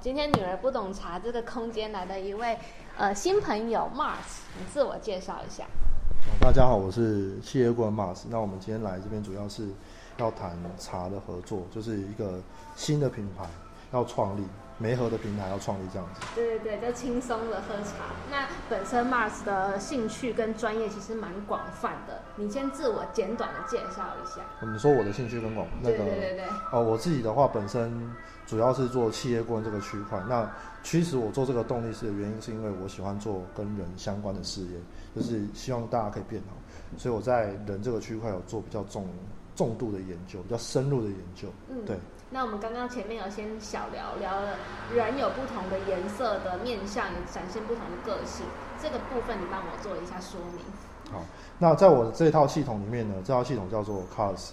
今天女儿不懂茶这个空间来的一位呃新朋友 Mars，你自我介绍一下。大家好，我是企业顾问 Mars。那我们今天来这边主要是要谈茶的合作，就是一个新的品牌要创立。媒合的平台要创立这样子，对对对，就轻松的喝茶。那本身 Mars 的兴趣跟专业其实蛮广泛的，你先自我简短的介绍一下。你说我的兴趣跟广那个，对对对哦，我自己的话本身主要是做企业顾问这个区块。那驱使我做这个动力是的原因，是因为我喜欢做跟人相关的事业，就是希望大家可以变好。所以我在人这个区块有做比较重重度的研究，比较深入的研究。嗯，对。那我们刚刚前面有先小聊聊了人有不同的颜色的面相，也展现不同的个性。这个部分你帮我做一下说明。好，那在我这套系统里面呢，这套系统叫做 Cars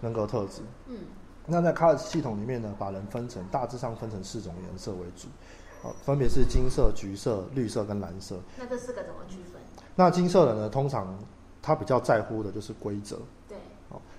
人格特质。嗯，那在 Cars 系统里面呢，把人分成大致上分成四种颜色为主，好，分别是金色、橘色、绿色跟蓝色。那这四个怎么区分？那金色人呢，通常他比较在乎的就是规则。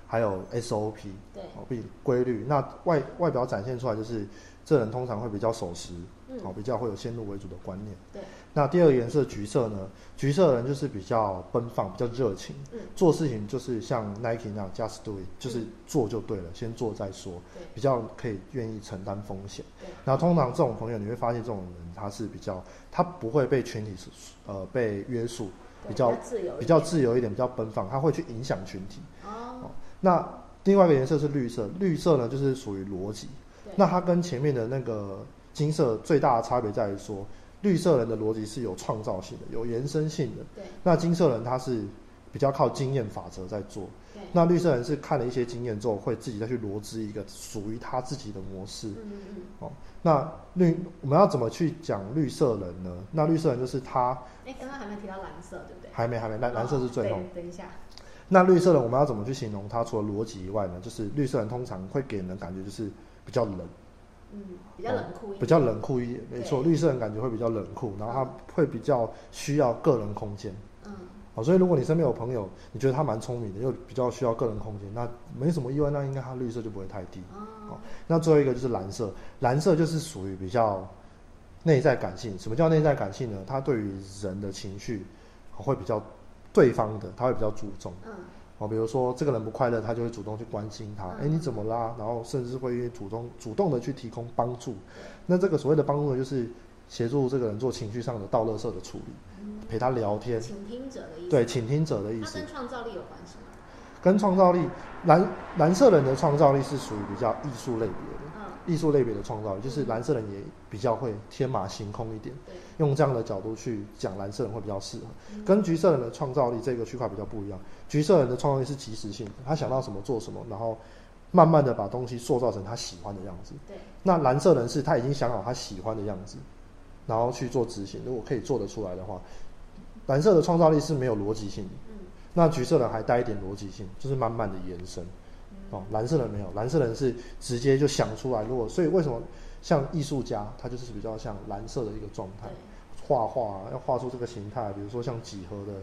还有 SOP，对，哦，比规律。那外外表展现出来就是，这人通常会比较守时，嗯，比较会有先入为主的观念。对。那第二个颜色橘色呢？橘色人就是比较奔放，比较热情，嗯，做事情就是像 Nike 那样 Just Do It，就是做就对了，先做再说，对，比较可以愿意承担风险。对。然后通常这种朋友，你会发现这种人他是比较，他不会被群体呃被约束，比较自由，比较自由一点，比较奔放，他会去影响群体。哦。那另外一个颜色是绿色，绿色呢就是属于逻辑。那它跟前面的那个金色最大的差别在于说，绿色人的逻辑是有创造性的，有延伸性的。对。那金色人他是比较靠经验法则在做。对。那绿色人是看了一些经验之后，会自己再去罗织一个属于他自己的模式。嗯嗯嗯。哦，那绿我们要怎么去讲绿色人呢？那绿色人就是他。哎，刚刚还没提到蓝色，对不对？还没，还没，蓝蓝色是最后。等一下。那绿色人我们要怎么去形容它？除了逻辑以外呢，就是绿色人通常会给人的感觉就是比较冷，嗯，比较冷酷一点，比较冷酷一点，没错，绿色人感觉会比较冷酷，然后他会比较需要个人空间，嗯，好，所以如果你身边有朋友，你觉得他蛮聪明的，又比较需要个人空间，那没什么意外，那应该他绿色就不会太低，哦，那最后一个就是蓝色，蓝色就是属于比较内在感性。什么叫内在感性呢？他对于人的情绪会比较。对方的他会比较注重，嗯，哦，比如说这个人不快乐，他就会主动去关心他，哎，你怎么啦？然后甚至会主动主动的去提供帮助。那这个所谓的帮助呢，就是协助这个人做情绪上的倒乐色的处理，陪他聊天。倾听者的意思。对，倾听者的意思。跟创造力有关系吗？跟创造力，蓝蓝色人的创造力是属于比较艺术类别的。艺术类别的创造力，就是蓝色人也比较会天马行空一点，用这样的角度去讲蓝色人会比较适合。跟橘色人的创造力这个区块比较不一样，橘色人的创造力是即时性的，他想到什么做什么，然后慢慢的把东西塑造成他喜欢的样子。对，那蓝色人是他已经想好他喜欢的样子，然后去做执行。如果可以做得出来的话，蓝色的创造力是没有逻辑性那橘色人还带一点逻辑性，就是慢慢的延伸。哦，蓝色人没有，蓝色人是直接就想出来。如果所以为什么像艺术家，他就是比较像蓝色的一个状态，画画要画出这个形态，比如说像几何的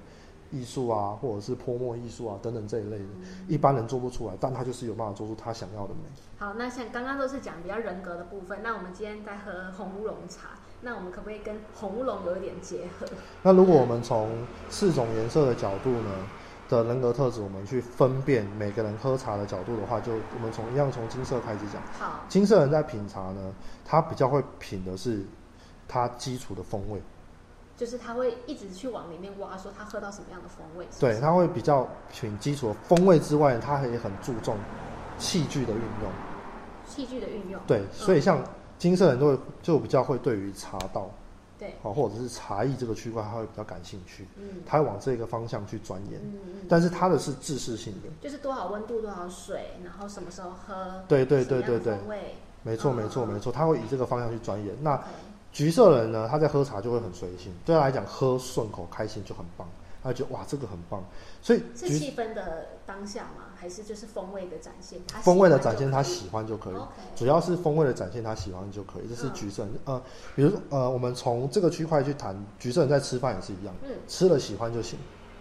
艺术啊，或者是泼墨艺术啊等等这一类的，一般人做不出来，但他就是有办法做出他想要的美。好，那像刚刚都是讲比较人格的部分，那我们今天在喝红乌龙茶，那我们可不可以跟红乌龙有一点结合？那如果我们从四种颜色的角度呢？的人格特质，我们去分辨每个人喝茶的角度的话，就我们从一样从金色开始讲。好，金色人在品茶呢，他比较会品的是他基础的风味，就是他会一直去往里面挖，说他喝到什么样的风味。对，他会比较品基础的风味之外，他也很注重器具的运用。器具的运用。对，所以像金色人都会就比较会对于茶道。对，好，或者是茶艺这个区块，他会比较感兴趣，嗯，他会往这个方向去钻研，但是他的是知识性的，就是多少温度多少水，然后什么时候喝，对对对对对，没错没错没错，他会以这个方向去钻研。那橘色人呢，他在喝茶就会很随性，对他来讲喝顺口开心就很棒。他觉得哇，这个很棒，所以是气氛的当下吗？还是就是风味的展现？风味的展现他喜欢就可以，主要是风味的展现他喜欢就可以。这是橘色，呃，比如呃，我们从这个区块去谈，橘色人在吃饭也是一样，嗯，吃了喜欢就行，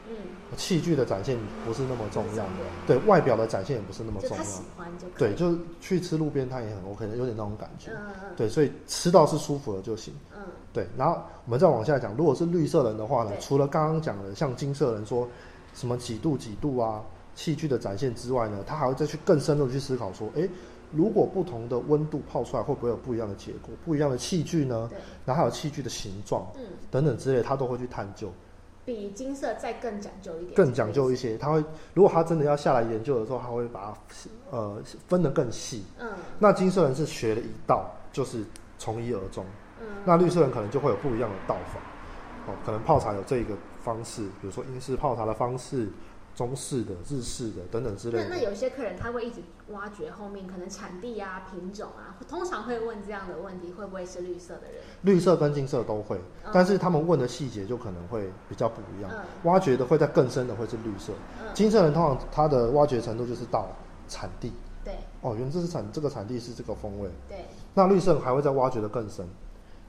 嗯，器具的展现不是那么重要，对外表的展现也不是那么重要。对，就是去吃路边摊也很 OK 的，有点那种感觉。嗯嗯。对，所以吃到是舒服的就行。嗯。对，然后我们再往下讲，如果是绿色人的话呢，除了刚刚讲的像金色人说什么几度几度啊，器具的展现之外呢，他还会再去更深入去思考说，哎。如果不同的温度泡出来，会不会有不一样的结果？不一样的器具呢？对。然后还有器具的形状，嗯，等等之类，他都会去探究。比金色再更讲究一点。更讲究一些，他会，如果他真的要下来研究的时候，他会把它呃分得更细。嗯。那金色人是学了一道，就是从一而终。嗯。那绿色人可能就会有不一样的道法。哦，可能泡茶有这一个方式，比如说英式泡茶的方式。中式的、日式的等等之类的。那那有些客人他会一直挖掘后面可能产地啊、品种啊，通常会问这样的问题，会不会是绿色的人？绿色跟金色都会，但是他们问的细节就可能会比较不一样。挖掘的会在更深的会是绿色，金色人通常他的挖掘程度就是到产地。对。哦，原来这是产这个产地是这个风味。对。那绿色还会再挖掘的更深。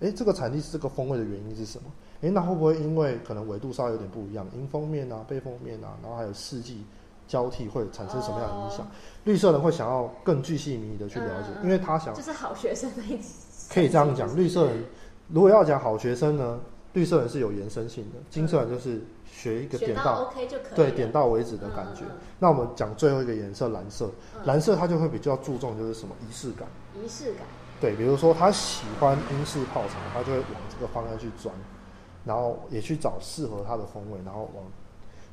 哎，这个产地是这个风味的原因是什么？哎，那会不会因为可能纬度稍微有点不一样，迎风面啊、背风面啊，然后还有四季交替会产生什么样的影响？绿色人会想要更具细迷的去了解，因为他想就是好学生的意思。可以这样讲，绿色人如果要讲好学生呢，绿色人是有延伸性的，金色人就是学一个点到 OK 就可以，对，点到为止的感觉。那我们讲最后一个颜色蓝色，蓝色它就会比较注重就是什么仪式感，仪式感。对，比如说他喜欢英式泡茶，他就会往这个方向去钻。然后也去找适合他的风味，然后往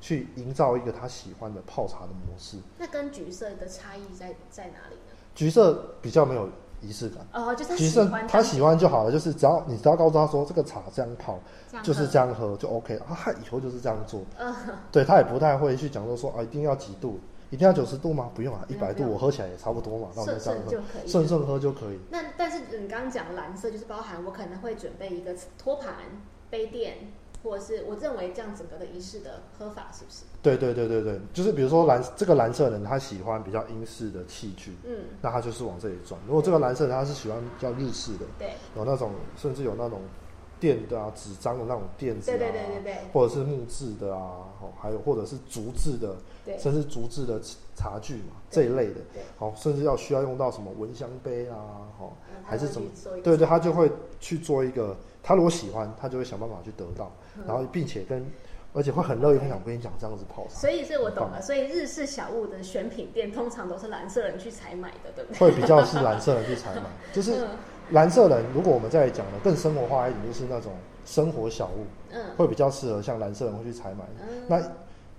去营造一个他喜欢的泡茶的模式。那跟橘色的差异在在哪里呢？橘色比较没有仪式感。哦，就是橘色他喜欢就好了，就是只要你只要告诉他说这个茶这样泡，就是这样喝就 OK 了，他以后就是这样做。嗯，对他也不太会去讲说说啊一定要几度，一定要九十度吗？不用啊，一百度我喝起来也差不多嘛，那我就这样喝，顺顺喝就可以。那但是你刚刚讲蓝色就是包含我可能会准备一个托盘。杯垫，或者是我认为这样整个的仪式的喝法是不是？对对对对对，就是比如说蓝这个蓝色人他喜欢比较英式的器具，嗯，那他就是往这里转。如果这个蓝色人他是喜欢比较日式的，对，有那种甚至有那种垫的啊，纸张的那种垫子啊，对对对对对，或者是木质的啊，哦，还有或者是竹制的，对，甚至竹制的茶具嘛这一类的，好，甚至要需要用到什么蚊香杯啊，哦，还是怎么，对对，他就会去做一个。他如果喜欢，他就会想办法去得到，然后并且跟，而且会很乐意分享。我跟你讲，这样子泡茶。所以，所以我懂了。所以，日式小物的选品店通常都是蓝色人去采买的，对不对？会比较是蓝色人去采买，就是 蓝色人。如果我们再讲的更生活化一点，就是那种生活小物，嗯，会比较适合像蓝色人会去采买。那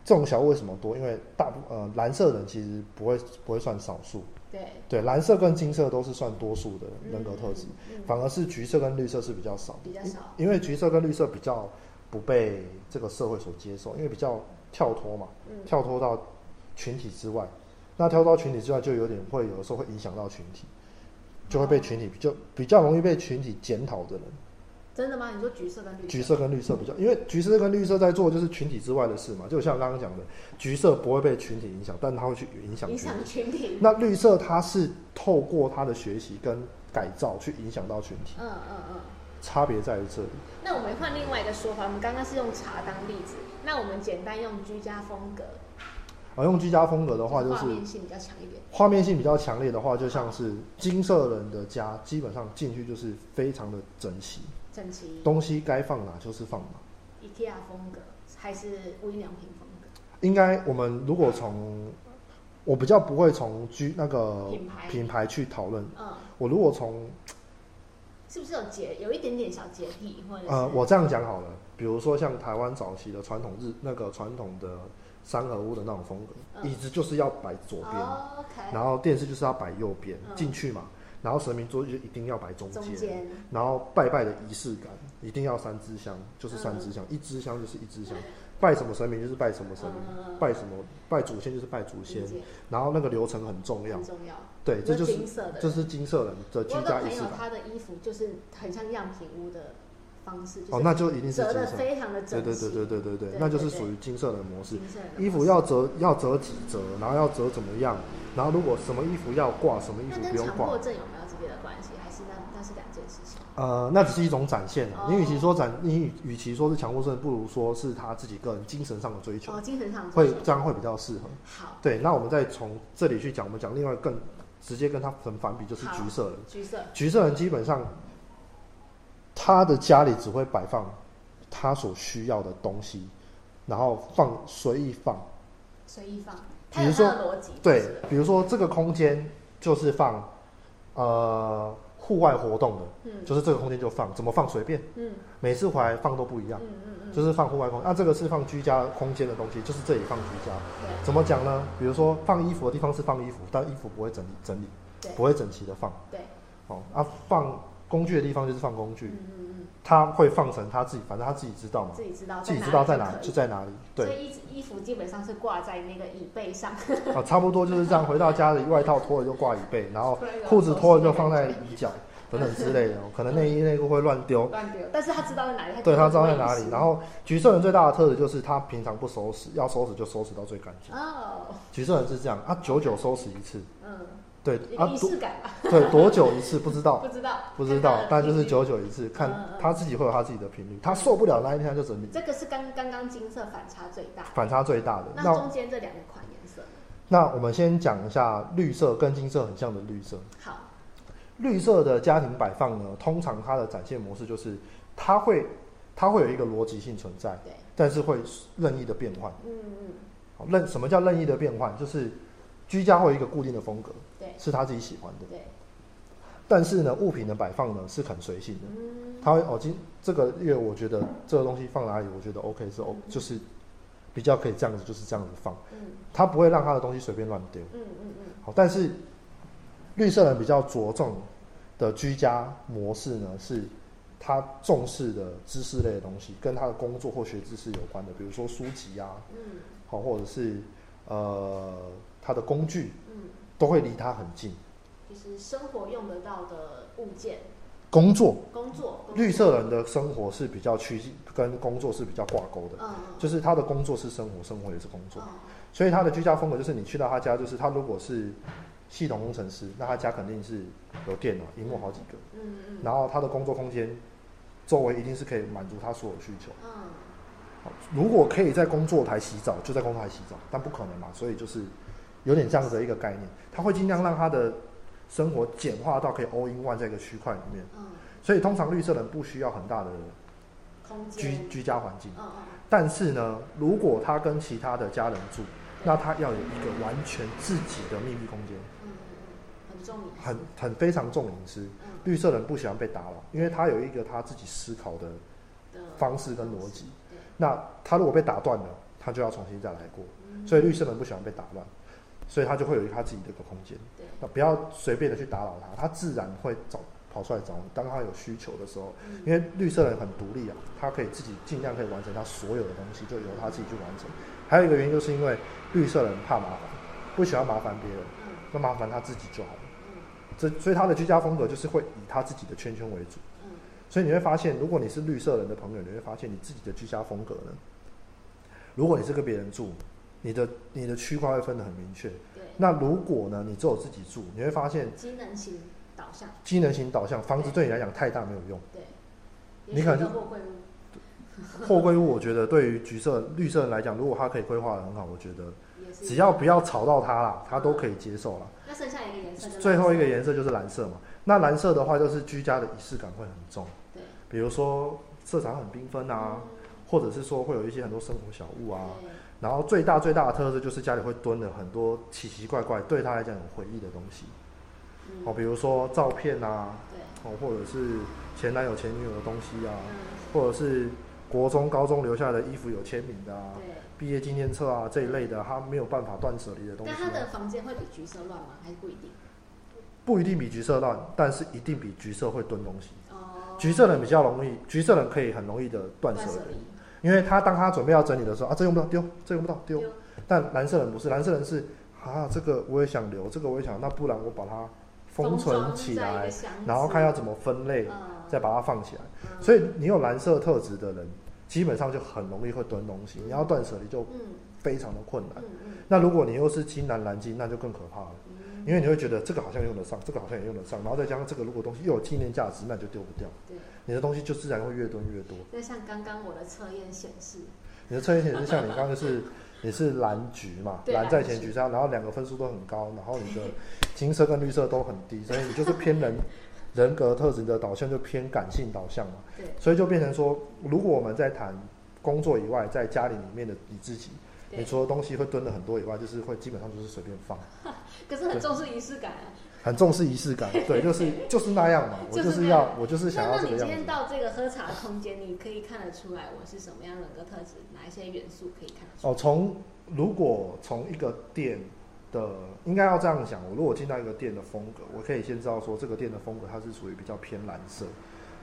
这种小物为什么多？因为大部呃蓝色人其实不会不会算少数。对对，蓝色跟金色都是算多数的人格特质，反而是橘色跟绿色是比较少，比较少，因为橘色跟绿色比较不被这个社会所接受，因为比较跳脱嘛，跳脱到群体之外，那跳脱到群体之外就有点会有的时候会影响到群体，就会被群体就比较容易被群体检讨的人。真的吗？你说橘色跟绿？橘色跟绿色比较，因为橘色跟绿色在做就是群体之外的事嘛，就像刚刚讲的，橘色不会被群体影响，但它会去影响影响群体。那绿色它是透过它的学习跟改造去影响到群体。嗯嗯嗯。差别在于这里。那我们换另外一个说法，我们刚刚是用茶当例子，那我们简单用居家风格。啊，用居家风格的话，就是画面性比较强一点。画面性比较强烈的话，就像是金色人的家，基本上进去就是非常的整齐。整齐，东西该放哪就是放哪。IKEA 风格还是无印良品风格？应该我们如果从，我比较不会从居那个品牌品牌去讨论。嗯，我如果从，是不是有洁有一点点小洁癖或者？呃，我这样讲好了，比如说像台湾早期的传统日那个传统的三合屋的那种风格，椅子就是要摆左边，然后电视就是要摆右边进去嘛。然后神明桌就一定要摆中间，然后拜拜的仪式感一定要三支香，就是三支香，一支香就是一支香，拜什么神明就是拜什么神明，拜什么拜祖先就是拜祖先，然后那个流程很重要，重要，对，这就是这是金色人的居家仪式感。他的衣服就是很像样品屋的方式，哦，那就一定是折的非常的整对对对对对对对，那就是属于金色的模式，衣服要折要折几折，然后要折怎么样？然后如果什么衣服要挂，什么衣服不用挂？强迫症有没有直接的关系？还是那那是两件事情。呃，那只是一种展现啊。你与其说展，你与其说是强迫症，不如说是他自己个人精神上的追求。哦，精神上会这样会比较适合。好，对，那我们再从这里去讲，我们讲另外更直接跟他成反比，就是橘色人。橘色，橘色人基本上他的家里只会摆放他所需要的东西，然后放随意放，随意放。比如说逻辑，对，比如说这个空间就是放呃户外活动的，嗯，就是这个空间就放，怎么放随便，嗯，每次回来放都不一样，嗯嗯嗯，就是放户外空，那这个是放居家空间的东西，就是这里放居家，怎么讲呢？比如说放衣服的地方是放衣服，但衣服不会整理整理，不会整齐的放，对，哦，啊放工具的地方就是放工具，嗯嗯嗯，他会放成他自己，反正他自己知道嘛，自己知道，自己知道在哪就在哪里，对，所以衣衣服基本上是挂在那个椅背上，啊，差不多就是这样，回到家里外套脱了就挂椅背，然后裤子脱了就放在椅角。等等之类的，可能内衣内裤会乱丢，乱丢。但是他知道在哪里，对他知道在哪里。然后橘色人最大的特质就是他平常不收拾，要收拾就收拾到最干净。哦，橘色人是这样，他久久收拾一次。嗯，对，仪式感吧。对，多久一次不知道，不知道，不知道，但就是久久一次，看他自己会有他自己的频率，他受不了那一天他就整理。这个是刚刚刚金色反差最大，反差最大的。那中间这两款颜色，那我们先讲一下绿色跟金色很像的绿色。好。绿色的家庭摆放呢，通常它的展现模式就是，它会，它会有一个逻辑性存在，对，但是会任意的变换，嗯嗯，好，任什么叫任意的变换？就是居家会有一个固定的风格，对，是他自己喜欢的，对，但是呢，物品的摆放呢是很随性的，嗯，他会哦，今这个月我觉得这个东西放哪里，我觉得 OK 是 O，就是比较可以这样子，就是这样子放，嗯，他不会让他的东西随便乱丢，嗯嗯嗯，好，但是绿色人比较着重。的居家模式呢，是他重视的知识类的东西，跟他的工作或学知识有关的，比如说书籍啊，嗯，好，或者是呃他的工具，嗯，都会离他很近。就是生活用得到的物件。工作。工作。绿色人的生活是比较趋近，跟工作是比较挂钩的。嗯。就是他的工作是生活，生活也是工作。所以他的居家风格就是你去到他家，就是他如果是。系统工程师，那他家肯定是有电脑、荧幕好几个，嗯嗯，然后他的工作空间周围一定是可以满足他所有需求，嗯，如果可以在工作台洗澡，就在工作台洗澡，但不可能嘛，所以就是有点这样的一个概念，他会尽量让他的生活简化到可以 all in one 在一个区块里面，嗯，所以通常绿色人不需要很大的居居家环境，嗯嗯，但是呢，如果他跟其他的家人住，那他要有一个完全自己的秘密空间。很很非常重隐私，绿色人不喜欢被打扰，因为他有一个他自己思考的方式跟逻辑。那他如果被打断了，他就要重新再来过。所以绿色人不喜欢被打乱，所以他就会有他自己的一个空间。那不要随便的去打扰他，他自然会找跑出来找你。当他有需求的时候，因为绿色人很独立啊，他可以自己尽量可以完成他所有的东西，就由他自己去完成。还有一个原因就是因为绿色人怕麻烦，不喜欢麻烦别人，那麻烦他自己就好了。这所以他的居家风格就是会以他自己的圈圈为主，嗯，所以你会发现，如果你是绿色人的朋友，你会发现你自己的居家风格呢，如果你是跟别人住，你的你的区块会分得很明确，对。那如果呢，你只有自己住，你会发现机能型导向，机能型导向，房子对你来讲太大没有用，对。你可能就货柜屋，货柜屋，我觉得对于橘色绿色人来讲，如果它可以规划的很好，我觉得只要不要吵到他啦，他都可以接受了。那剩下一个颜色，最后一个颜色就是蓝色嘛。那蓝色的话，就是居家的仪式感会很重。对，比如说色彩很缤纷啊，或者是说会有一些很多生活小物啊。然后最大最大的特色就是家里会蹲了很多奇奇怪怪对他来讲有回忆的东西。哦，比如说照片啊，哦，或者是前男友前女友的东西啊，或者是国中高中留下的衣服有签名的啊。毕业纪念册啊这一类的，他没有办法断舍离的东西。但他的房间会比橘色乱吗？还是不一定？不一定比橘色乱，但是一定比橘色会蹲东西。哦。橘色人比较容易，橘色人可以很容易的断舍离，因为他当他准备要整理的时候啊，这用不到丢，这用不到丢。但蓝色人不是，蓝色人是啊，这个我也想留，这个我也想，那不然我把它封存起来，然后看要怎么分类，再把它放起来。所以你有蓝色特质的人。基本上就很容易会蹲东西，你要断舍离就非常的困难。那如果你又是金蓝蓝金，那就更可怕了。因为你会觉得这个好像用得上，这个好像也用得上，然后再加上这个如果东西又有纪念价值，那就丢不掉。对，你的东西就自然会越囤越多。那像刚刚我的测验显示，你的测验显示像你刚刚就是你是蓝橘嘛，蓝在前橘上，然后两个分数都很高，然后你的金色跟绿色都很低，所以你就是偏人人格特质的导向就偏感性导向嘛。对，所以就变成说，如果我们在谈工作以外，在家里里面的你自己。你除了东西会蹲的很多以外，就是会基本上就是随便放。可是很重视仪式感啊。很重视仪式感，对，就是就是那样嘛。我就是要，我就是想要这个样子。那你今天到这个喝茶的空间，你可以看得出来我是什么样的人格特质，哪一些元素可以看得出？哦，从如果从一个店的，应该要这样讲。我如果进到一个店的风格，我可以先知道说这个店的风格它是属于比较偏蓝色。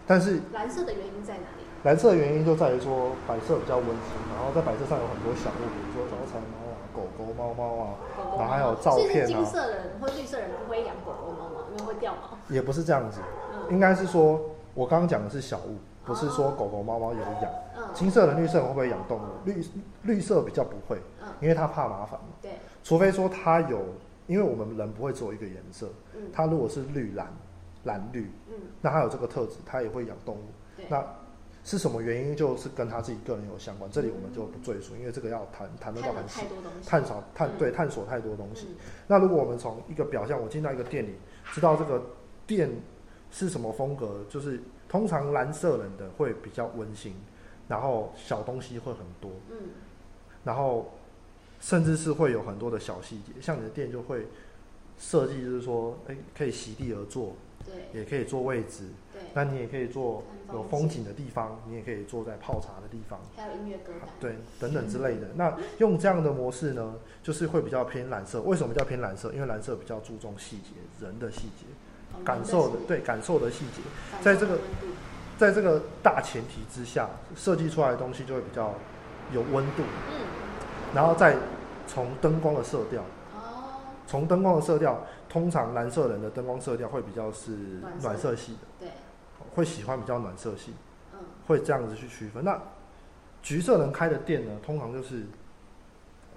但是蓝色的原因在哪里？蓝色的原因就在于说白色比较温馨，然后在白色上有很多小物，比如说招财猫啊、狗狗、猫猫啊，然后还有照片啊。金色人或绿色人不会养狗狗、猫猫，因为会掉毛。也不是这样子，应该是说我刚刚讲的是小物，不是说狗狗、猫猫有养。金色人、绿色人会不会养动物？绿绿色比较不会，因为他怕麻烦嘛。对。除非说他有，因为我们人不会只有一个颜色，他如果是绿蓝。蓝绿，嗯，那他有这个特质，他也会养动物。那是什么原因？就是跟他自己个人有相关。这里我们就不赘述，因为这个要谈谈得到很细，探索探对探索太多东西。那如果我们从一个表象，我进到一个店里，知道这个店是什么风格，就是通常蓝色人的会比较温馨，然后小东西会很多，嗯，然后甚至是会有很多的小细节，像你的店就会设计，就是说，哎，可以席地而坐。对也可以坐位置，对，那你也可以做有风景的地方，你也可以坐在泡茶的地方，还有音乐歌对，等等之类的。那用这样的模式呢，就是会比较偏蓝色。为什么叫偏蓝色？因为蓝色比较注重细节，人的细节，感受的对感受的细节，在这个在这个大前提之下，设计出来的东西就会比较有温度。嗯，然后再从灯光的色调，哦，从灯光的色调。通常蓝色人的灯光色调会比较是暖色系的，对，会喜欢比较暖色系，嗯，会这样子去区分。那橘色人开的店呢，通常就是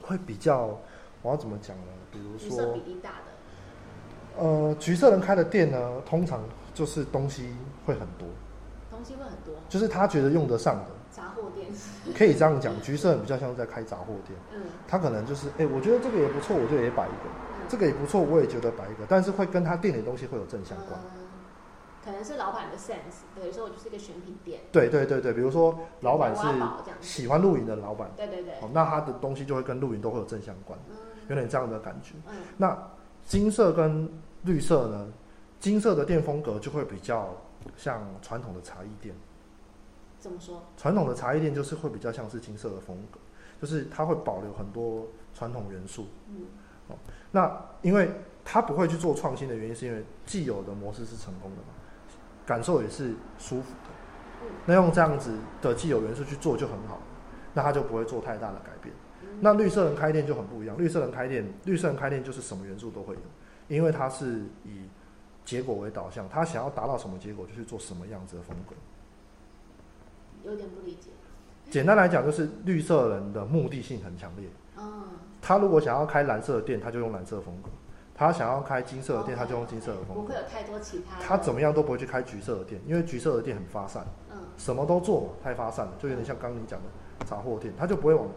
会比较，我要怎么讲呢？比如说比例大的，呃，橘色人开的店呢，通常就是东西会很多，东西会很多，就是他觉得用得上的。杂货店，可以这样讲，橘色人比较像在开杂货店，嗯，他可能就是，哎，我觉得这个也不错，我就也摆一个。这个也不错，我也觉得摆一个，但是会跟他店里的东西会有正相关。可能是老板的 sense，等于说我就是一个选品店。对对对对，比如说老板是喜欢露营的老板，对对对，那他的东西就会跟露营都会有正相关，有点这样的感觉。嗯那金色跟绿色呢？金色的店风格就会比较像传统的茶艺店。怎么说？传统的茶艺店就是会比较像是金色的风格，就是它会保留很多传统元素。嗯。哦那因为他不会去做创新的原因，是因为既有的模式是成功的嘛，感受也是舒服的。那用这样子的既有元素去做就很好，那他就不会做太大的改变。那绿色人开店就很不一样，绿色人开店，绿色人开店就是什么元素都会有，因为他是以结果为导向，他想要达到什么结果就去做什么样子的风格。有点不理解。简单来讲，就是绿色人的目的性很强烈。嗯。他如果想要开蓝色的店，他就用蓝色风格；他想要开金色的店，他就用金色的风格。不会有太多其他。他怎么样都不会去开橘色的店，因为橘色的店很发散，嗯，什么都做嘛，太发散了，就有点像刚刚你讲的杂货店，他就不会往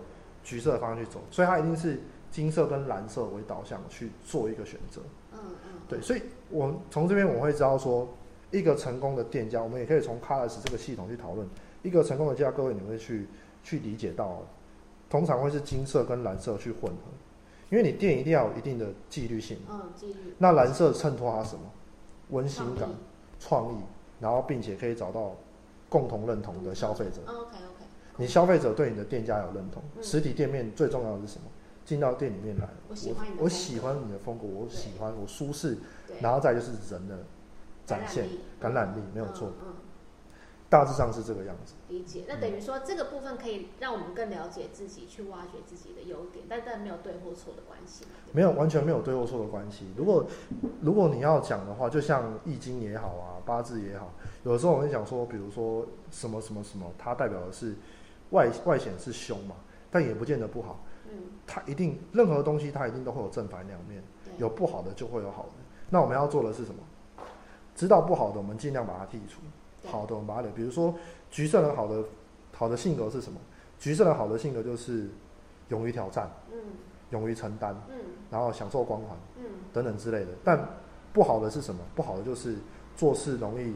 橘色的方向去走，所以他一定是金色跟蓝色为导向去做一个选择。嗯嗯，对，所以我从这边我会知道说，一个成功的店家，我们也可以从 Colors 这个系统去讨论一个成功的家，各位你会去去理解到。通常会是金色跟蓝色去混合，因为你店一定要有一定的纪律性。嗯，纪律。那蓝色衬托它什么？温馨感、创意，然后并且可以找到共同认同的消费者。OK OK。你消费者对你的店家有认同，实体店面最重要的是什么？进到店里面来，我喜欢你的，我喜欢你的风格，我喜欢我舒适，然后再就是人的展现感染力，没有错。大致上是这个样子。理解，那等于说这个部分可以让我们更了解自己，去挖掘自己的优点，但但没有对或错的关系。没有，完全没有对或错的关系。如果如果你要讲的话，就像易经也好啊，八字也好，有的时候我们讲说，比如说什么什么什么，它代表的是外外显是凶嘛，但也不见得不好。嗯，它一定任何东西它一定都会有正反两面。有不好的就会有好的。那我们要做的是什么？知道不好的，我们尽量把它剔除；好的，我们把它留。比如说，橘色人好的好的性格是什么？橘色人好的性格就是勇于挑战，嗯，勇于承担，嗯，然后享受光环，嗯，等等之类的。但不好的是什么？不好的就是做事容易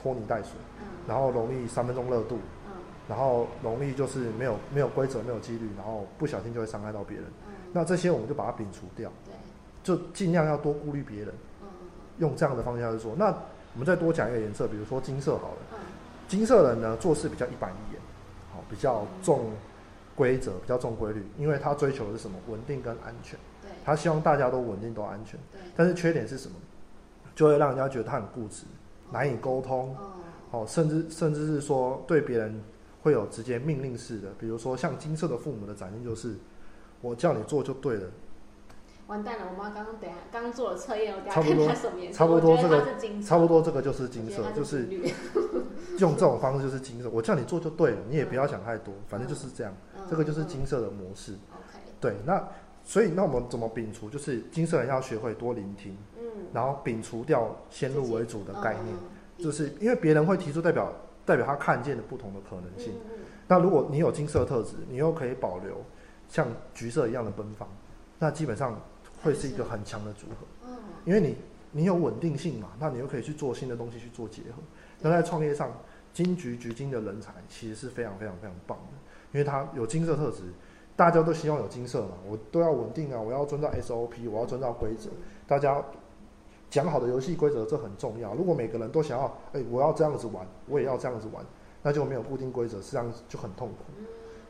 拖泥带水，嗯，然后容易三分钟热度，嗯，然后容易就是没有没有规则、没有纪律，然后不小心就会伤害到别人。嗯，那这些我们就把它摒除掉，对，就尽量要多顾虑别人。用这样的方向去做，那我们再多讲一个颜色，比如说金色好了。嗯。金色人呢，做事比较一板一眼，好，比较重规则，比较重规律，因为他追求的是什么？稳定跟安全。对。他希望大家都稳定，都安全。对。但是缺点是什么？就会让人家觉得他很固执，难以沟通。哦。哦，甚至甚至是说对别人会有直接命令式的，比如说像金色的父母的展现就是，我叫你做就对了。完蛋了！我妈刚刚等下刚做了测验，我差不多差不多这个差不多这个就是金色，就是 用这种方式就是金色。我叫你做就对了，你也不要想太多，反正就是这样。这个就是金色的模式。OK。对，那所以那我们怎么摒除？就是金色人要学会多聆听，嗯，然后摒除掉先入为主的概念，就是因为别人会提出代表代表他看见的不同的可能性。那如果你有金色特质，你又可以保留像橘色一样的奔放，那基本上。会是一个很强的组合，因为你你有稳定性嘛，那你又可以去做新的东西去做结合。那在创业上，金桔橘金的人才其实是非常非常非常棒的，因为他有金色特质，大家都希望有金色嘛，我都要稳定啊，我要遵照 SOP，我要遵照规则，大家讲好的游戏规则这很重要。如果每个人都想要，哎，我要这样子玩，我也要这样子玩，那就没有固定规则，实际上就很痛苦。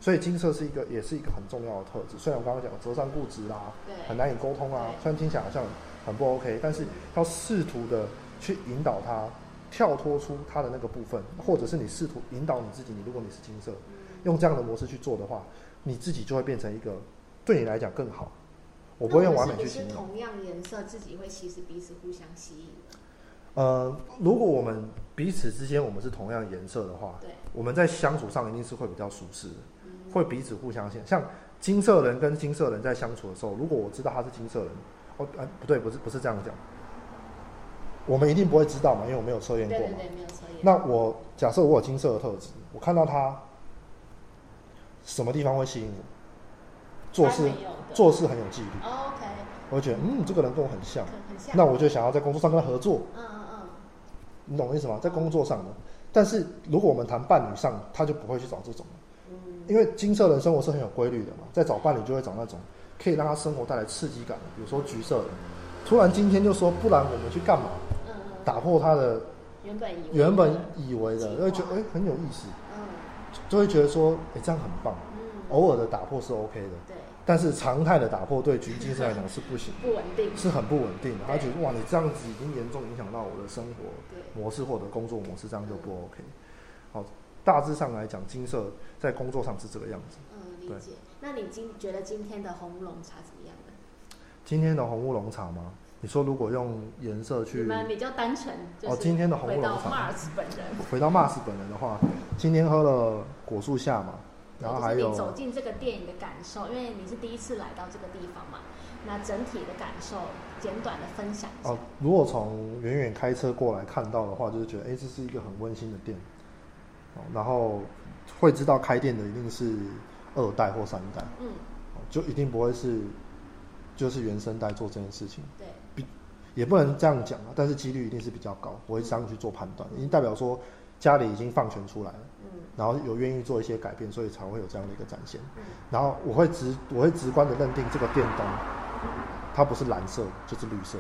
所以金色是一个，也是一个很重要的特质。虽然我刚刚讲折善固执啊，很难以沟通啊，虽然听起来好像很不 OK，但是要试图的去引导他跳脱出他的那个部分，或者是你试图引导你自己。你如果你是金色，用这样的模式去做的话，你自己就会变成一个对你来讲更好。我不会用完美去形容。同样颜色，自己会其实彼此互相吸引。呃，如果我们彼此之间我们是同样颜色的话，对，我们在相处上一定是会比较舒适的。会彼此互相信，像金色人跟金色人在相处的时候，如果我知道他是金色人，哦，哎，不对，不是，不是这样讲，我们一定不会知道嘛，因为我没有测验过嘛。对对，没有测验。那我假设我有金色的特质，我看到他什么地方会吸引我？做事做事很有纪律。OK。我会觉得，嗯，这个人跟我很像，那我就想要在工作上跟他合作。嗯嗯嗯。你懂我意思吗？在工作上的，但是如果我们谈伴侣上，他就不会去找这种。因为金色人生活是很有规律的嘛，在找伴侣就会找那种可以让他生活带来刺激感的，比如说橘色的，突然今天就说不然我们去干嘛？嗯。嗯，打破他的原本原本以为的，就会觉得哎很有意思，嗯，就会觉得说哎这样很棒，嗯，偶尔的打破是 OK 的，对，但是常态的打破对橘金色来讲是不行，不稳定，是很不稳定的，他觉得哇你这样子已经严重影响到我的生活模式或者工作模式，这样就不 OK，好。大致上来讲，金色在工作上是这个样子。嗯，理解。那你今觉得今天的红乌龙茶怎么样呢？今天的红乌龙茶吗？你说如果用颜色去，你们比较单纯。哦，今天的红乌龙茶。回到 Mars 本人。回到 Mars 本人的话，今天喝了果树下嘛，然后还有走进这个电影的感受，因为你是第一次来到这个地方嘛，那整体的感受简短的分享一下。哦，如果从远远开车过来看到的话，就是觉得哎，这是一个很温馨的店。然后会知道开店的一定是二代或三代，嗯，就一定不会是就是原生代做这件事情，对，比也不能这样讲啊，但是几率一定是比较高，我会这样去做判断，已经代表说家里已经放权出来了，嗯，然后有愿意做一些改变，所以才会有这样的一个展现，嗯，然后我会直我会直观的认定这个电灯，它不是蓝色就是绿色。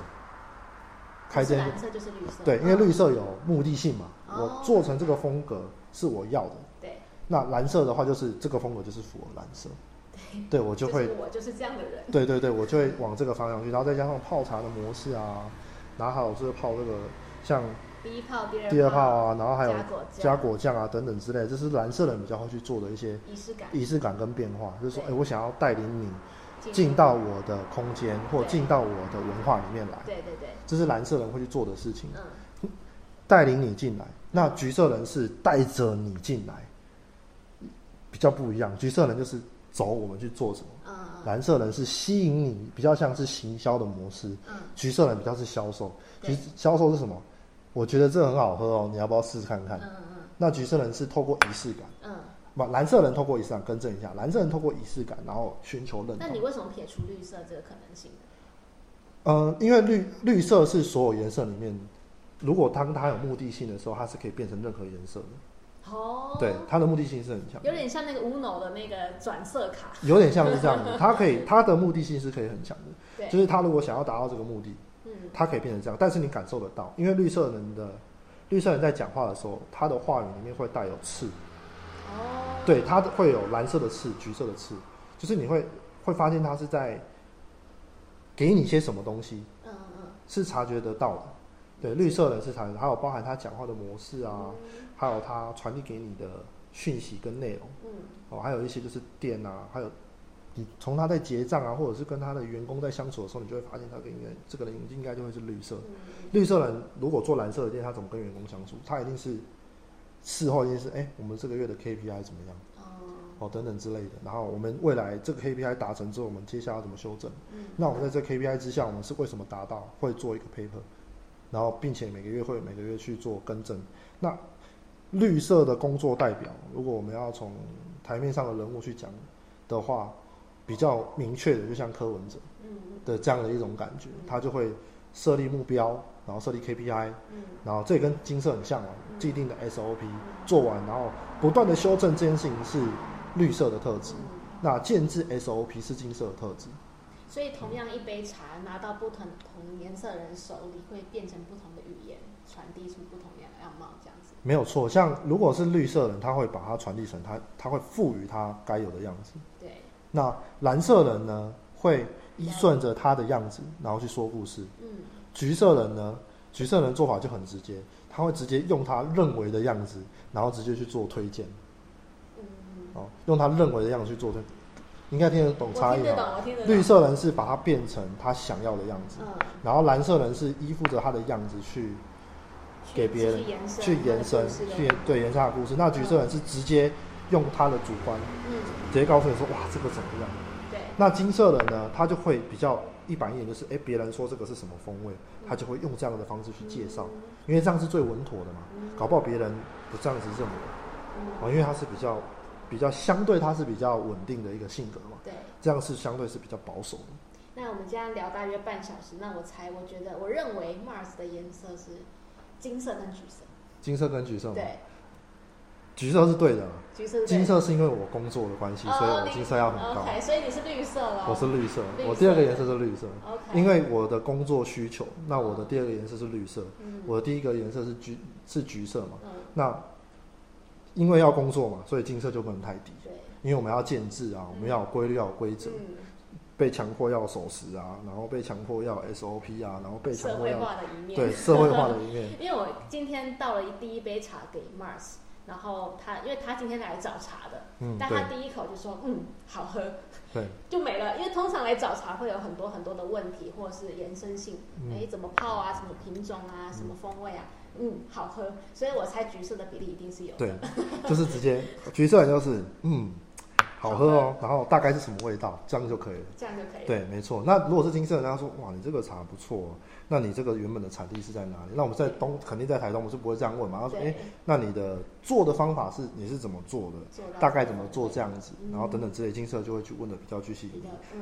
开间蓝色就是绿色，对，因为绿色有目的性嘛，我做成这个风格是我要的。对，那蓝色的话就是这个风格就是符合蓝色。对，对我就会，我就是这样的人。对对对，我就会往这个方向去，然后再加上泡茶的模式啊，然后还有这个泡这个像第一泡、第二第二泡啊，然后还有加果酱啊等等之类，这是蓝色人比较会去做的一些仪式感、仪式感跟变化，就是说，哎，我想要带领你。进到我的空间，或进到我的文化里面来。对对对，这是蓝色人会去做的事情。嗯，带领你进来。那橘色人是带着你进来，比较不一样。橘色人就是走我们去做什么。嗯。蓝色人是吸引你，比较像是行销的模式。嗯。橘色人比较是销售。橘销售是什么？我觉得这很好喝哦，你要不要试试看看？嗯嗯。那橘色人是透过仪式感。嗯。不，蓝色人透过仪式感更正一下，蓝色人透过仪式感，然后寻求认同。那你为什么撇除绿色这个可能性？嗯，因为绿绿色是所有颜色里面，如果当它有目的性的时候，它是可以变成任何颜色的。哦，对，它的目的性是很强，有点像那个 Uno 的那个转色卡，有点像是这样子。它可以，它的目的性是可以很强的，对，就是它如果想要达到这个目的，嗯，它可以变成这样，但是你感受得到，因为绿色人的绿色人在讲话的时候，他的话语里面会带有刺，哦，对，他会有蓝色的刺、橘色的刺，就是你会会发现他是在给你些什么东西，嗯嗯，是察觉得到的。对，绿色的是察觉，还有包含他讲话的模式啊。还有他传递给你的讯息跟内容，嗯，哦，还有一些就是店啊，还有你从他在结账啊，或者是跟他的员工在相处的时候，你就会发现他跟应该这个人应该就会是绿色。绿色人如果做蓝色的店，他怎么跟员工相处？他一定是事后一定是哎，我们这个月的 KPI 怎么样？哦，哦等等之类的。然后我们未来这个 KPI 达成之后，我们接下来怎么修正？嗯，那我们在这 KPI 之下，我们是为什么达到？会做一个 paper，然后并且每个月会每个月去做更正。那绿色的工作代表，如果我们要从台面上的人物去讲的话，比较明确的，就像柯文哲的这样的一种感觉，他就会设立目标，然后设立 KPI，然后这跟金色很像啊，既定的 SOP 做完，然后不断的修正这件事情是绿色的特质，那建制 SOP 是金色的特质。所以，同样一杯茶拿到不同同颜色人手里，会变成不同的语言，传递出不同样样貌，这样子。没有错，像如果是绿色人，他会把它传递成他，他会赋予它该有的样子。对。那蓝色人呢，会依顺着他的样子，然后去说故事。嗯。橘色人呢，橘色人做法就很直接，他会直接用他认为的样子，然后直接去做推荐。嗯。哦，用他认为的样子去做推。应该听得懂差异哈。绿色人是把它变成他想要的样子，然后蓝色人是依附着他的样子去给别人去延伸去对延伸的故事。那橘色人是直接用他的主观，直接告诉你说哇这个怎么样？对。那金色人呢，他就会比较一板一眼，就是哎别人说这个是什么风味，他就会用这样的方式去介绍，因为这样是最稳妥的嘛。搞不好别人不这样子认为，哦，因为他是比较。比较相对，它是比较稳定的一个性格嘛。对，这样是相对是比较保守的。那我们今天聊大约半小时，那我猜，我觉得，我认为 Mars 的颜色是金色跟橘色。金色跟橘色。对。橘色是对的。橘色。金色是因为我工作的关系，所以我金色要很高。OK，所以你是绿色了。我是绿色，我第二个颜色是绿色。OK。因为我的工作需求，那我的第二个颜色是绿色。嗯。我的第一个颜色是橘，是橘色嘛？嗯。那。因为要工作嘛，所以金色就不能太低。对，因为我们要建制啊，我们要有规律，要有规则。嗯。被强迫要守时啊，然后被强迫要 SOP 啊，然后被强迫要。社会化的一面。对，社会化的 一面。因为我今天倒了第一杯茶给 Mars，然后他，因为他今天来找茶的，嗯，但他第一口就说，嗯，好喝。对。就没了，因为通常来找茶会有很多很多的问题，或者是延伸性，哎，怎么泡啊，什么品种啊，什么风味啊。嗯，嗯好喝，所以我猜橘色的比例一定是有。对，就是直接橘色就是嗯，好喝哦，然后大概是什么味道，这样就可以了。这样就可以了。对，没错。那如果是金色，人家说哇，你这个茶不错。那你这个原本的产地是在哪里？那我们在东，肯定在台东，我们是不会这样问嘛。他说：“哎，那你的做的方法是你是怎么做的？大概怎么做这样子？然后等等之类，金色就会去问的比较具细。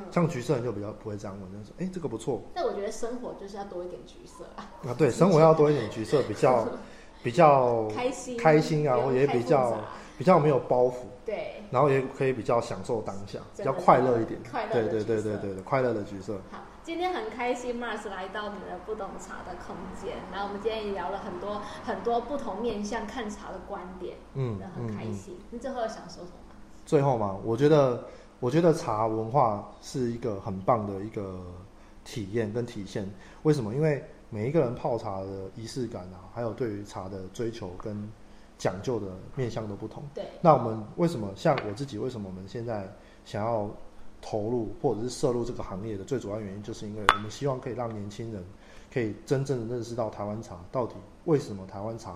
像橘色人就比较不会这样问，就说：哎，这个不错。但我觉得生活就是要多一点橘色啊。啊，对，生活要多一点橘色，比较 比较开心开心啊，也比较比较没有包袱。对。然后也可以比较享受当下，比较快乐一点。快乐对对对对对快乐的橘色。好。今天很开心，Mars 来到你的不懂茶的空间。然后我们今天也聊了很多很多不同面向看茶的观点，嗯，很开心。你最后想说什么？最后嘛，我觉得，我觉得茶文化是一个很棒的一个体验跟体现。为什么？因为每一个人泡茶的仪式感啊，还有对于茶的追求跟讲究的面向都不同。对。那我们为什么像我自己？为什么我们现在想要？投入或者是涉入这个行业的最主要原因，就是因为我们希望可以让年轻人可以真正的认识到台湾茶到底为什么台湾茶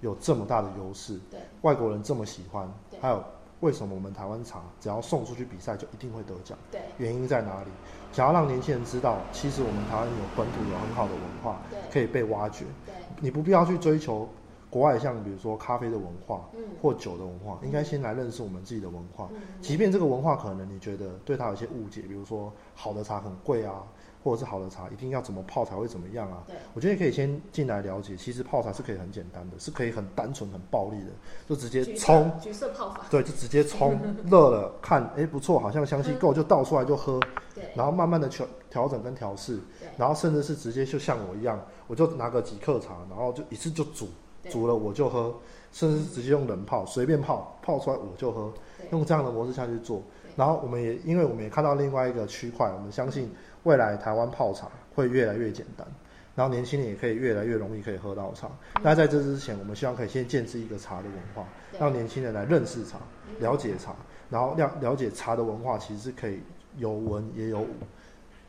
有这么大的优势，对，外国人这么喜欢，还有为什么我们台湾茶只要送出去比赛就一定会得奖？对，原因在哪里？想要让年轻人知道，其实我们台湾有本土有很好的文化，可以被挖掘。对，你不必要去追求国外像比如说咖啡的文化，嗯，或酒的文化，应该先来认识我们自己的文化。即便这个文化可能你觉得对它有些误解，比如说好的茶很贵啊。或者是好的茶，一定要怎么泡才会怎么样啊？对，我觉得可以先进来了解，其实泡茶是可以很简单的，是可以很单纯、很暴力的，就直接冲橘色泡法。对，就直接冲 热了，看哎不错，好像香气够，就倒出来就喝。对，然后慢慢的调调整跟调试，然后甚至是直接就像我一样，我就拿个几克茶，然后就一次就煮，煮了我就喝，甚至直接用冷泡，随便泡，泡出来我就喝，用这样的模式下去做。然后我们也因为我们也看到另外一个区块，我们相信。未来台湾泡茶会越来越简单，然后年轻人也可以越来越容易可以喝到茶。那在这之前，我们希望可以先建制一个茶的文化，让年轻人来认识茶、了解茶，然后了了解茶的文化其实是可以有文也有武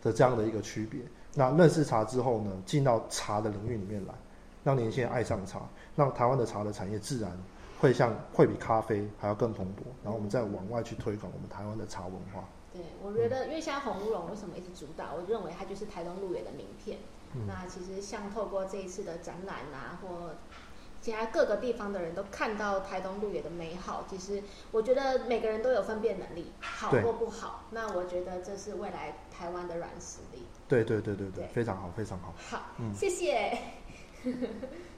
的这样的一个区别。那认识茶之后呢，进到茶的领域里面来，让年轻人爱上茶，让台湾的茶的产业自然会像会比咖啡还要更蓬勃。然后我们再往外去推广我们台湾的茶文化。对，我觉得，因为现在红乌龙为什么一直主打？我认为它就是台东路野的名片。那其实像透过这一次的展览啊，或其他各个地方的人都看到台东路野的美好。其实我觉得每个人都有分辨能力，好或不好。那我觉得这是未来台湾的软实力。对对对对对，非常好，非常好。好，嗯谢谢。